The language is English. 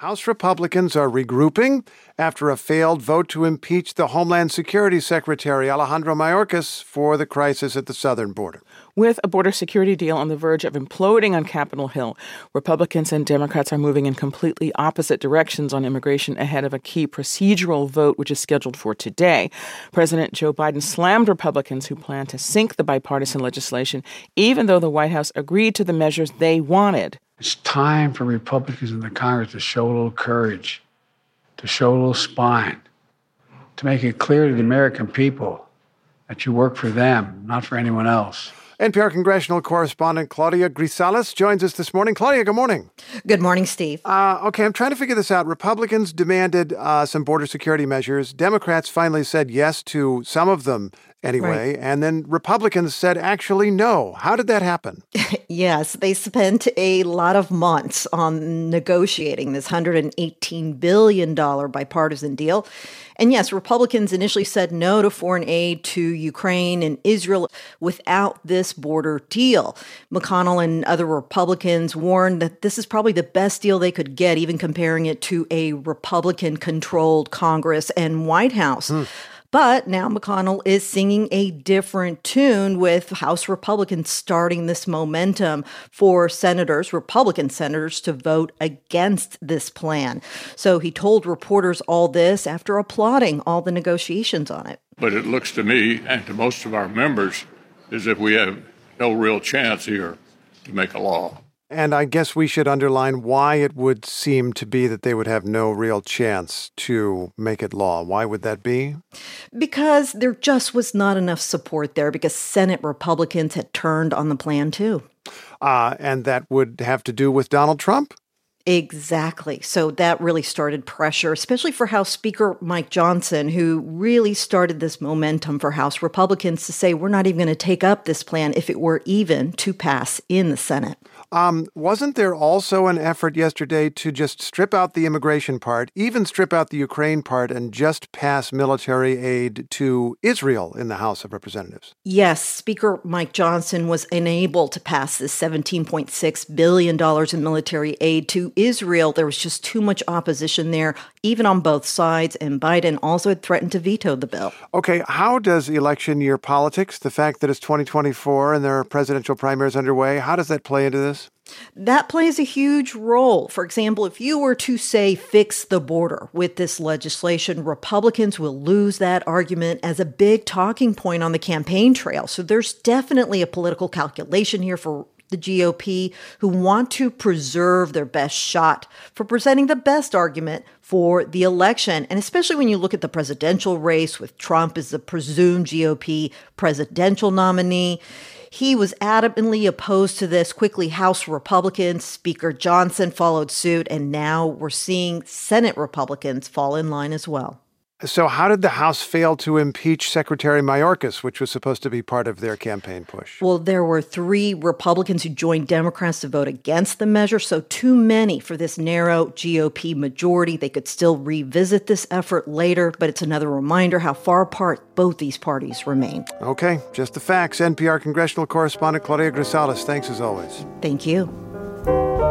House Republicans are regrouping after a failed vote to impeach the Homeland Security Secretary Alejandro Mayorkas for the crisis at the southern border. With a border security deal on the verge of imploding on Capitol Hill, Republicans and Democrats are moving in completely opposite directions on immigration ahead of a key procedural vote which is scheduled for today. President Joe Biden slammed Republicans who plan to sink the bipartisan legislation, even though the White House agreed to the measures they wanted. It's time for Republicans in the Congress to show a little courage, to show a little spine, to make it clear to the American people that you work for them, not for anyone else. NPR congressional correspondent Claudia Grisales joins us this morning. Claudia, good morning. Good morning, Steve. Uh, okay, I'm trying to figure this out. Republicans demanded uh, some border security measures. Democrats finally said yes to some of them anyway. Right. And then Republicans said actually no. How did that happen? yes, they spent a lot of months on negotiating this $118 billion bipartisan deal. And yes, Republicans initially said no to foreign aid to Ukraine and Israel without this border deal. McConnell and other Republicans warned that this is probably the best deal they could get, even comparing it to a Republican controlled Congress and White House. Hmm. But now McConnell is singing a different tune with House Republicans starting this momentum for senators, Republican senators, to vote against this plan. So he told reporters all this after applauding all the negotiations on it. But it looks to me and to most of our members as if we have no real chance here to make a law. And I guess we should underline why it would seem to be that they would have no real chance to make it law. Why would that be? Because there just was not enough support there because Senate Republicans had turned on the plan too. Uh, and that would have to do with Donald Trump? Exactly. So that really started pressure, especially for House Speaker Mike Johnson, who really started this momentum for House Republicans to say, we're not even going to take up this plan if it were even to pass in the Senate. Um, wasn't there also an effort yesterday to just strip out the immigration part, even strip out the Ukraine part, and just pass military aid to Israel in the House of Representatives? Yes, Speaker Mike Johnson was unable to pass this $17.6 billion in military aid to Israel. There was just too much opposition there, even on both sides, and Biden also had threatened to veto the bill. Okay, how does election year politics, the fact that it's 2024 and there are presidential primaries underway, how does that play into this? That plays a huge role. For example, if you were to say fix the border with this legislation, Republicans will lose that argument as a big talking point on the campaign trail. So there's definitely a political calculation here for the GOP who want to preserve their best shot for presenting the best argument for the election. And especially when you look at the presidential race with Trump as the presumed GOP presidential nominee. He was adamantly opposed to this. Quickly, House Republicans, Speaker Johnson followed suit, and now we're seeing Senate Republicans fall in line as well. So, how did the House fail to impeach Secretary Mayorkas, which was supposed to be part of their campaign push? Well, there were three Republicans who joined Democrats to vote against the measure, so too many for this narrow GOP majority. They could still revisit this effort later, but it's another reminder how far apart both these parties remain. Okay, just the facts. NPR congressional correspondent Claudia Grisales, thanks as always. Thank you.